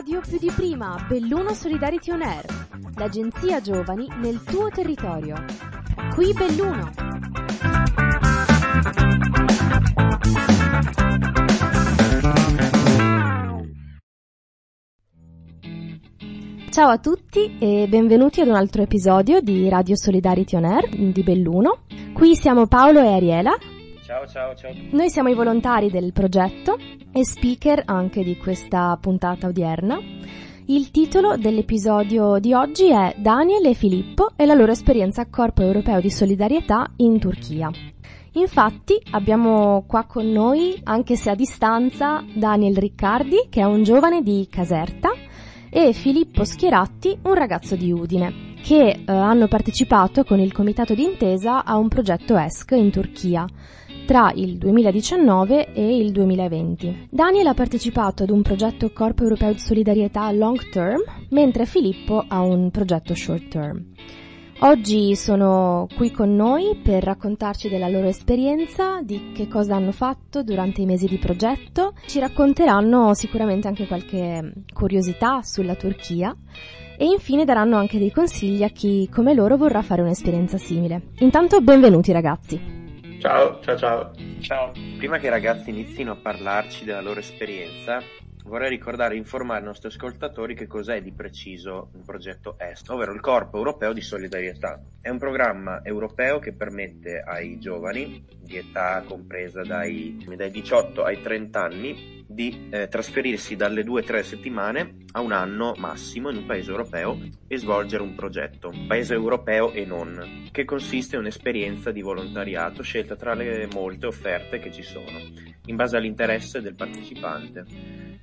radio più di prima, Belluno Solidarity On Air, l'agenzia giovani nel tuo territorio. Qui Belluno. Ciao a tutti e benvenuti ad un altro episodio di Radio Solidarity On Air di Belluno. Qui siamo Paolo e Ariela. Ciao, ciao, ciao. Noi siamo i volontari del progetto e speaker anche di questa puntata odierna. Il titolo dell'episodio di oggi è Daniel e Filippo e la loro esperienza a Corpo Europeo di Solidarietà in Turchia. Infatti abbiamo qua con noi, anche se a distanza, Daniel Riccardi, che è un giovane di Caserta, e Filippo Schieratti, un ragazzo di Udine, che eh, hanno partecipato con il comitato d'intesa a un progetto ESC in Turchia tra il 2019 e il 2020. Daniel ha partecipato ad un progetto Corpo Europeo di Solidarietà Long Term, mentre Filippo a un progetto Short Term. Oggi sono qui con noi per raccontarci della loro esperienza, di che cosa hanno fatto durante i mesi di progetto. Ci racconteranno sicuramente anche qualche curiosità sulla Turchia e infine daranno anche dei consigli a chi come loro vorrà fare un'esperienza simile. Intanto benvenuti ragazzi. Ciao, ciao, ciao. Ciao. Prima che i ragazzi inizino a parlarci della loro esperienza, vorrei ricordare e informare i nostri ascoltatori che cos'è di preciso il progetto EST, ovvero il Corpo Europeo di Solidarietà. È un programma europeo che permette ai giovani, di età compresa dai, dai 18 ai 30 anni, di eh, trasferirsi dalle 2-3 settimane a un anno massimo in un paese europeo e svolgere un progetto, paese europeo e non, che consiste in un'esperienza di volontariato scelta tra le molte offerte che ci sono, in base all'interesse del partecipante.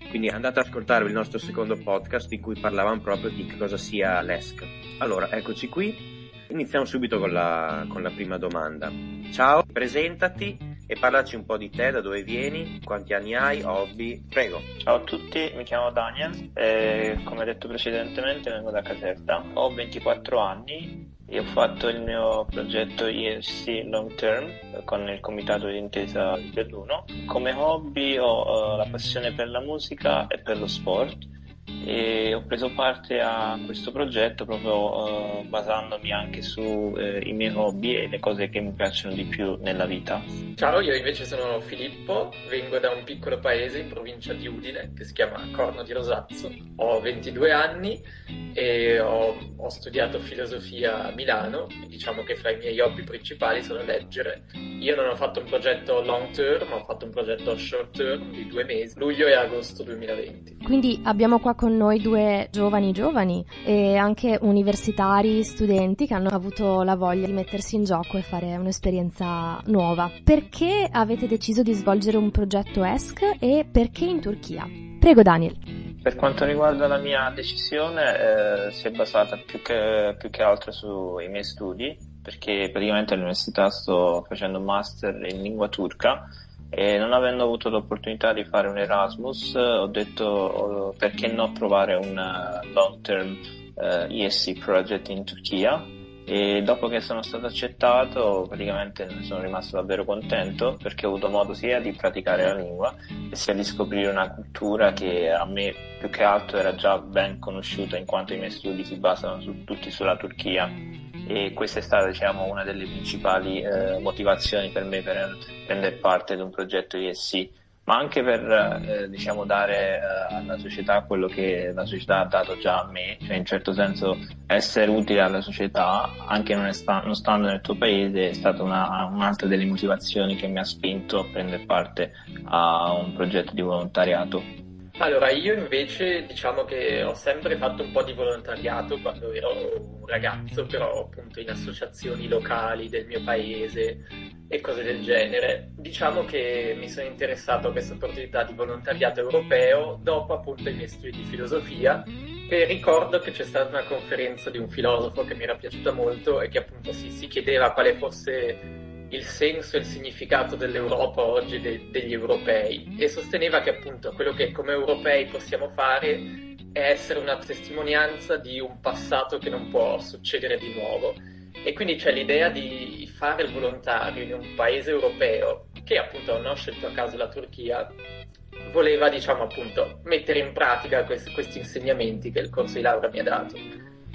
Quindi andate ad ascoltare il nostro secondo podcast in cui parlavamo proprio di cosa sia l'ESC. Allora, eccoci qui. Iniziamo subito con la, con la prima domanda. Ciao, presentati e parlaci un po' di te, da dove vieni, quanti anni hai, hobby, prego. Ciao a tutti, mi chiamo Daniel e come detto precedentemente vengo da Caserta. Ho 24 anni e ho fatto il mio progetto ESC Long Term con il comitato di intesa di Belluno. Come hobby ho uh, la passione per la musica e per lo sport e ho preso parte a questo progetto proprio uh, basandomi anche sui eh, miei hobby e le cose che mi piacciono di più nella vita. Ciao, io invece sono Filippo, vengo da un piccolo paese in provincia di Udine che si chiama Corno di Rosazzo, ho 22 anni e ho, ho studiato filosofia a Milano e diciamo che fra i miei hobby principali sono leggere. Io non ho fatto un progetto long term, ho fatto un progetto short term di due mesi, luglio e agosto 2020. Quindi abbiamo qua con noi due giovani giovani e anche universitari, studenti che hanno avuto la voglia di mettersi in gioco e fare un'esperienza nuova. Perché avete deciso di svolgere un progetto ESC e perché in Turchia? Prego Daniel. Per quanto riguarda la mia decisione, eh, si è basata più che, più che altro sui miei studi, perché praticamente all'università sto facendo un master in lingua turca e non avendo avuto l'opportunità di fare un Erasmus ho detto oh, perché no provare un long term uh, ESC project in Turchia? E dopo che sono stato accettato praticamente sono rimasto davvero contento perché ho avuto modo sia di praticare la lingua sia di scoprire una cultura che a me più che altro era già ben conosciuta in quanto i miei studi si basano su, tutti sulla Turchia e questa è stata diciamo, una delle principali eh, motivazioni per me per prendere parte ad un progetto ISC ma anche per eh, diciamo, dare eh, alla società quello che la società ha dato già a me, cioè in certo senso essere utile alla società anche non, sta- non stando nel tuo paese è stata una, un'altra delle motivazioni che mi ha spinto a prendere parte a un progetto di volontariato. Allora, io invece diciamo che ho sempre fatto un po' di volontariato quando ero un ragazzo, però appunto in associazioni locali del mio paese e cose del genere. Diciamo che mi sono interessato a questa opportunità di volontariato europeo dopo appunto i miei studi di filosofia e ricordo che c'è stata una conferenza di un filosofo che mi era piaciuta molto e che appunto si, si chiedeva quale fosse il senso e il significato dell'Europa oggi de- degli europei e sosteneva che appunto quello che come europei possiamo fare è essere una testimonianza di un passato che non può succedere di nuovo. E quindi c'è l'idea di fare il volontario in un paese europeo, che appunto non ho scelto a caso la Turchia, voleva, diciamo appunto, mettere in pratica questi, questi insegnamenti che il corso di laurea mi ha dato.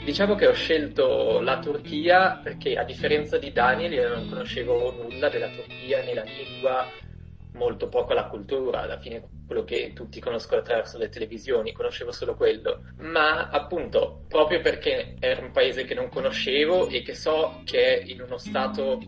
Diciamo che ho scelto la Turchia perché a differenza di Daniel io non conoscevo nulla della Turchia né la lingua, molto poco la cultura, alla fine quello che tutti conoscono attraverso le televisioni, conoscevo solo quello, ma appunto proprio perché era un paese che non conoscevo e che so che è in uno stato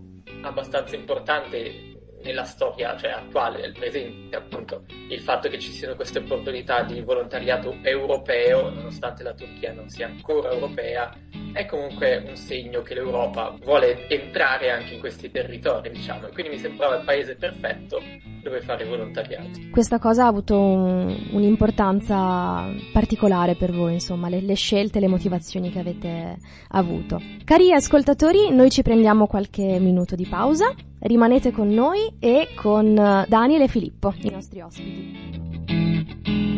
abbastanza importante nella storia cioè, attuale, nel presente, appunto, il fatto che ci siano queste opportunità di volontariato europeo, nonostante la Turchia non sia ancora europea, è comunque un segno che l'Europa vuole entrare anche in questi territori, diciamo, e quindi mi sembrava il paese perfetto dove fare volontariato. Questa cosa ha avuto un, un'importanza particolare per voi, insomma, le, le scelte, le motivazioni che avete avuto. Cari ascoltatori, noi ci prendiamo qualche minuto di pausa, rimanete con noi e con Daniele e Filippo, i nostri ospiti.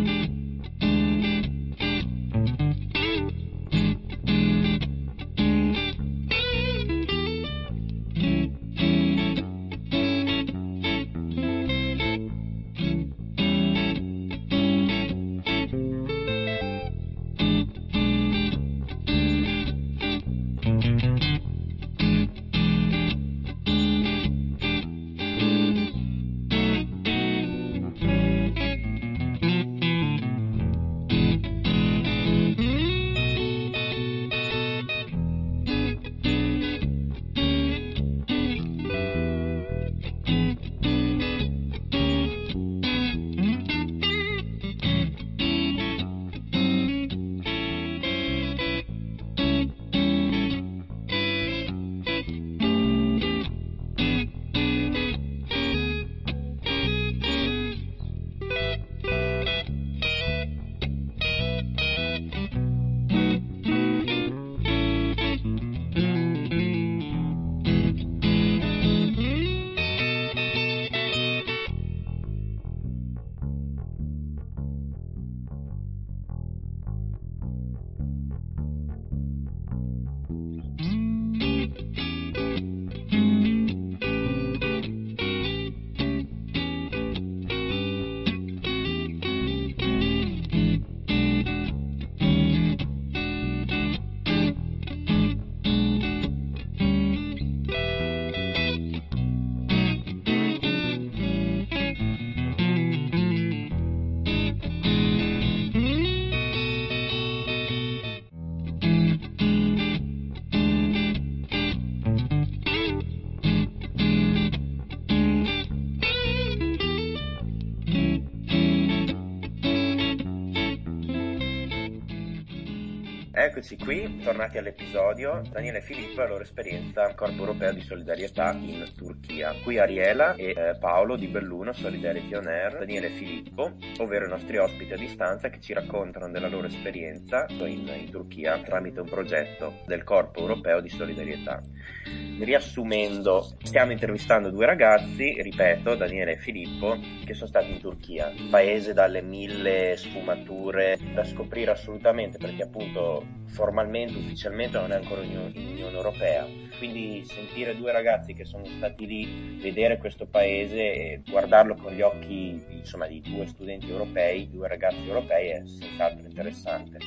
Eccoci qui, tornati all'episodio. Daniele e Filippo e la loro esperienza al Corpo Europeo di Solidarietà in Turchia. Qui Ariela e eh, Paolo di Belluno, Solidarity On Air, Daniele e Filippo, ovvero i nostri ospiti a distanza che ci raccontano della loro esperienza in, in Turchia tramite un progetto del Corpo Europeo di Solidarietà. Riassumendo, stiamo intervistando due ragazzi, ripeto, Daniele e Filippo, che sono stati in Turchia, paese dalle mille sfumature da scoprire assolutamente perché appunto formalmente, ufficialmente non è ancora in Unione Europea. Quindi sentire due ragazzi che sono stati lì, vedere questo paese e guardarlo con gli occhi insomma, di due studenti europei, due ragazzi europei è senz'altro interessante.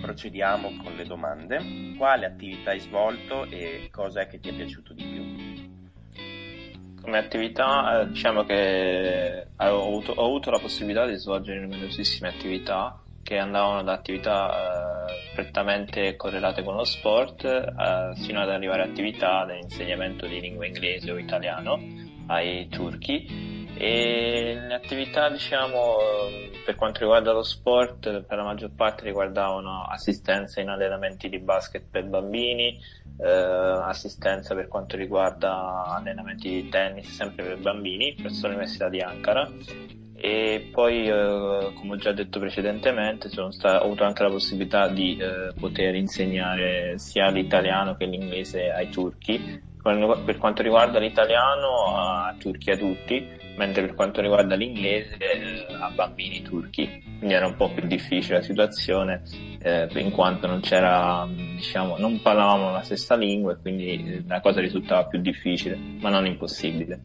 Procediamo con le domande. Quale attività hai svolto e cosa è che ti è piaciuto di più? Come attività, eh, diciamo che ho avuto, ho avuto la possibilità di svolgere numerosissime attività che andavano da attività eh, prettamente correlate con lo sport eh, sino ad arrivare a attività dell'insegnamento di lingua inglese o italiano ai turchi. E le attività diciamo per quanto riguarda lo sport per la maggior parte riguardavano assistenza in allenamenti di basket per bambini eh, assistenza per quanto riguarda allenamenti di tennis sempre per bambini presso l'Università di Ankara e poi eh, come ho già detto precedentemente sta- ho avuto anche la possibilità di eh, poter insegnare sia l'italiano che l'inglese ai turchi. Per quanto riguarda l'italiano a turchi adulti mentre per quanto riguarda l'inglese eh, a bambini turchi. Quindi era un po' più difficile la situazione eh, in quanto non c'era diciamo non parlavamo la stessa lingua e quindi la cosa risultava più difficile ma non impossibile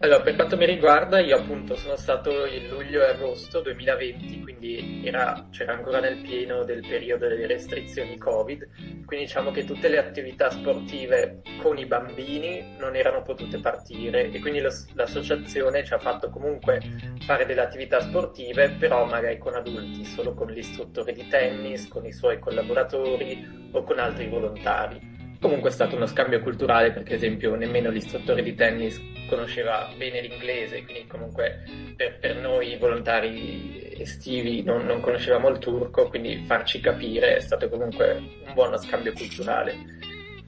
Allora, per quanto mi riguarda, io appunto sono stato il luglio e agosto 2020, quindi era, c'era ancora nel pieno del periodo delle restrizioni Covid, quindi diciamo che tutte le attività sportive con i bambini non erano potute partire e quindi lo, l'associazione ci ha fatto comunque fare delle attività sportive, però magari con adulti, solo con l'istruttore di tennis, con i suoi collaboratori o con altri volontari. Comunque è stato uno scambio culturale perché, ad esempio, nemmeno l'istruttore di tennis conosceva bene l'inglese, quindi comunque per, per noi volontari estivi non, non, conoscevamo il turco, quindi farci capire è stato comunque un buono scambio culturale.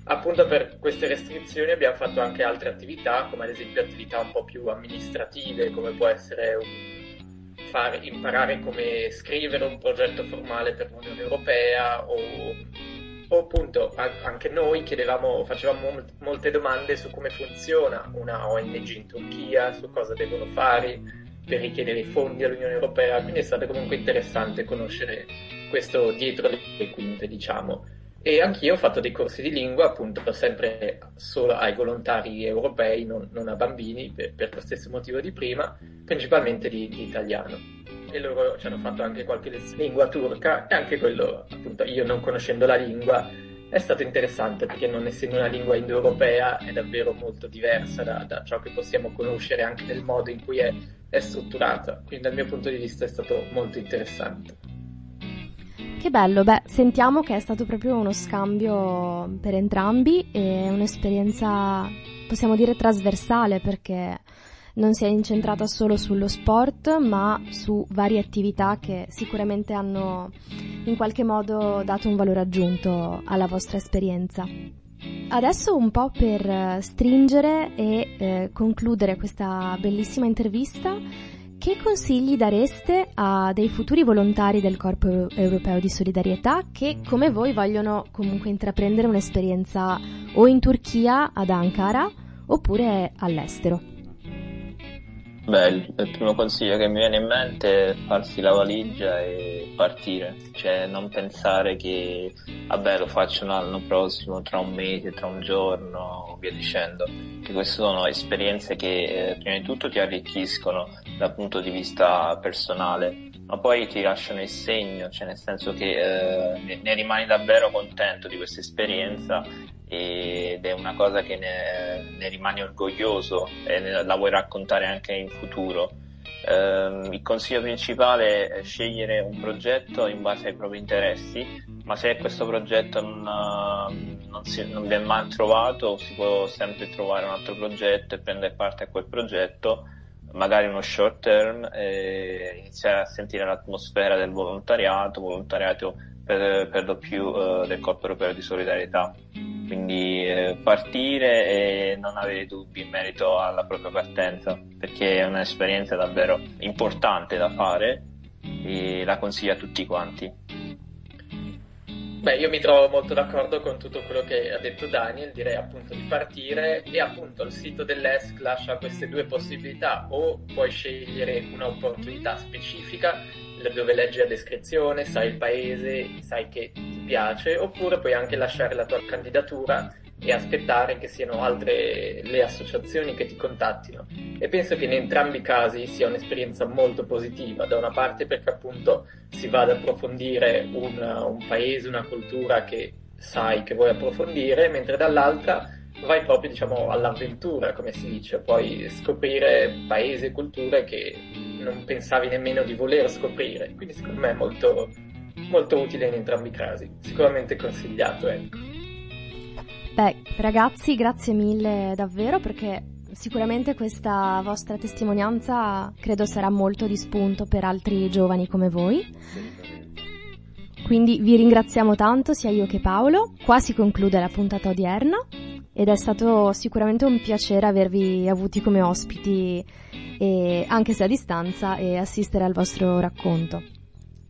Appunto per queste restrizioni abbiamo fatto anche altre attività, come ad esempio attività un po' più amministrative, come può essere un, far, imparare come scrivere un progetto formale per l'Unione Europea o o appunto anche noi chiedevamo, facevamo molte domande su come funziona una ONG in Turchia, su cosa devono fare per richiedere i fondi all'Unione Europea, quindi è stato comunque interessante conoscere questo dietro le quinte, diciamo. E anch'io ho fatto dei corsi di lingua, appunto, sempre solo ai volontari europei, non, non a bambini, per, per, lo stesso motivo di prima, principalmente di, di italiano e loro ci hanno fatto anche qualche lingua turca e anche quello, appunto, io non conoscendo la lingua, è stato interessante perché non essendo una lingua indoeuropea è davvero molto diversa da, da ciò che possiamo conoscere anche nel modo in cui è, è strutturata. Quindi dal mio punto di vista è stato molto interessante. Che bello, beh, sentiamo che è stato proprio uno scambio per entrambi e un'esperienza, possiamo dire, trasversale perché non si è incentrata solo sullo sport, ma su varie attività che sicuramente hanno in qualche modo dato un valore aggiunto alla vostra esperienza. Adesso un po' per stringere e eh, concludere questa bellissima intervista, che consigli dareste a dei futuri volontari del Corpo Europeo di Solidarietà che come voi vogliono comunque intraprendere un'esperienza o in Turchia ad Ankara oppure all'estero? Beh, il, primo consiglio che mi viene in mente è farsi la valigia e partire, cioè non pensare che vabbè lo faccio l'anno prossimo, tra un mese, tra un giorno, via dicendo, che queste sono esperienze che eh, prima di tutto ti arricchiscono dal punto di vista personale, ma poi ti lasciano il segno, cioè nel senso che eh, ne rimani davvero contento di questa esperienza ed è una cosa che ne, ne rimani orgoglioso e la vuoi raccontare anche in futuro. Eh, il consiglio principale è scegliere un progetto in base ai propri interessi, ma se questo progetto non, non, si, non viene mai trovato, si può sempre trovare un altro progetto e prendere parte a quel progetto, magari uno short term, e iniziare a sentire l'atmosfera del volontariato, volontariato per, per lo più uh, del Corpo Europeo di Solidarietà. Quindi eh, partire e non avere dubbi in merito alla propria partenza, perché è un'esperienza davvero importante da fare e la consiglio a tutti quanti. Beh, io mi trovo molto d'accordo con tutto quello che ha detto Daniel, direi appunto di partire e appunto il sito dell'ESC lascia queste due possibilità, o puoi scegliere un'opportunità specifica dove leggi la descrizione, sai il paese, sai che ti piace, oppure puoi anche lasciare la tua candidatura e aspettare che siano altre le associazioni che ti contattino. E penso che in entrambi i casi sia un'esperienza molto positiva, da una parte perché appunto si va ad approfondire un, un paese, una cultura che sai che vuoi approfondire, mentre dall'altra vai proprio diciamo all'avventura, come si dice, puoi scoprire paesi e culture che non pensavi nemmeno di voler scoprire, quindi secondo me è molto, molto utile in entrambi i casi, sicuramente consigliato. Ecco. Beh, ragazzi, grazie mille davvero perché sicuramente questa vostra testimonianza credo sarà molto di spunto per altri giovani come voi. Quindi vi ringraziamo tanto sia io che Paolo. Qua si conclude la puntata odierna ed è stato sicuramente un piacere avervi avuti come ospiti, e, anche se a distanza, e assistere al vostro racconto.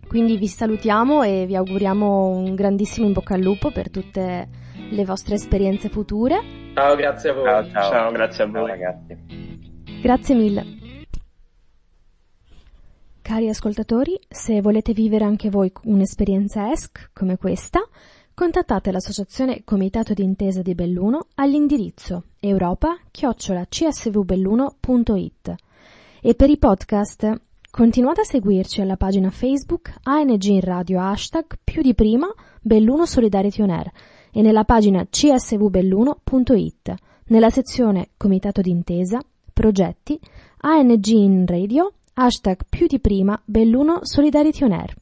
Quindi vi salutiamo e vi auguriamo un grandissimo in bocca al lupo per tutte le vostre esperienze future. Ciao, grazie a voi. Ciao, ciao. ciao grazie a voi ciao, ragazzi. Grazie mille. Cari ascoltatori, se volete vivere anche voi un'esperienza ESC come questa, contattate l'associazione Comitato d'Intesa di Belluno all'indirizzo europa-csvbelluno.it e per i podcast continuate a seguirci alla pagina Facebook ANG in Radio hashtag più di prima Belluno Solidarity On Air e nella pagina csvbelluno.it nella sezione Comitato d'Intesa, Progetti, ANG in Radio, hashtag più di prima Belluno Solidarity On Air.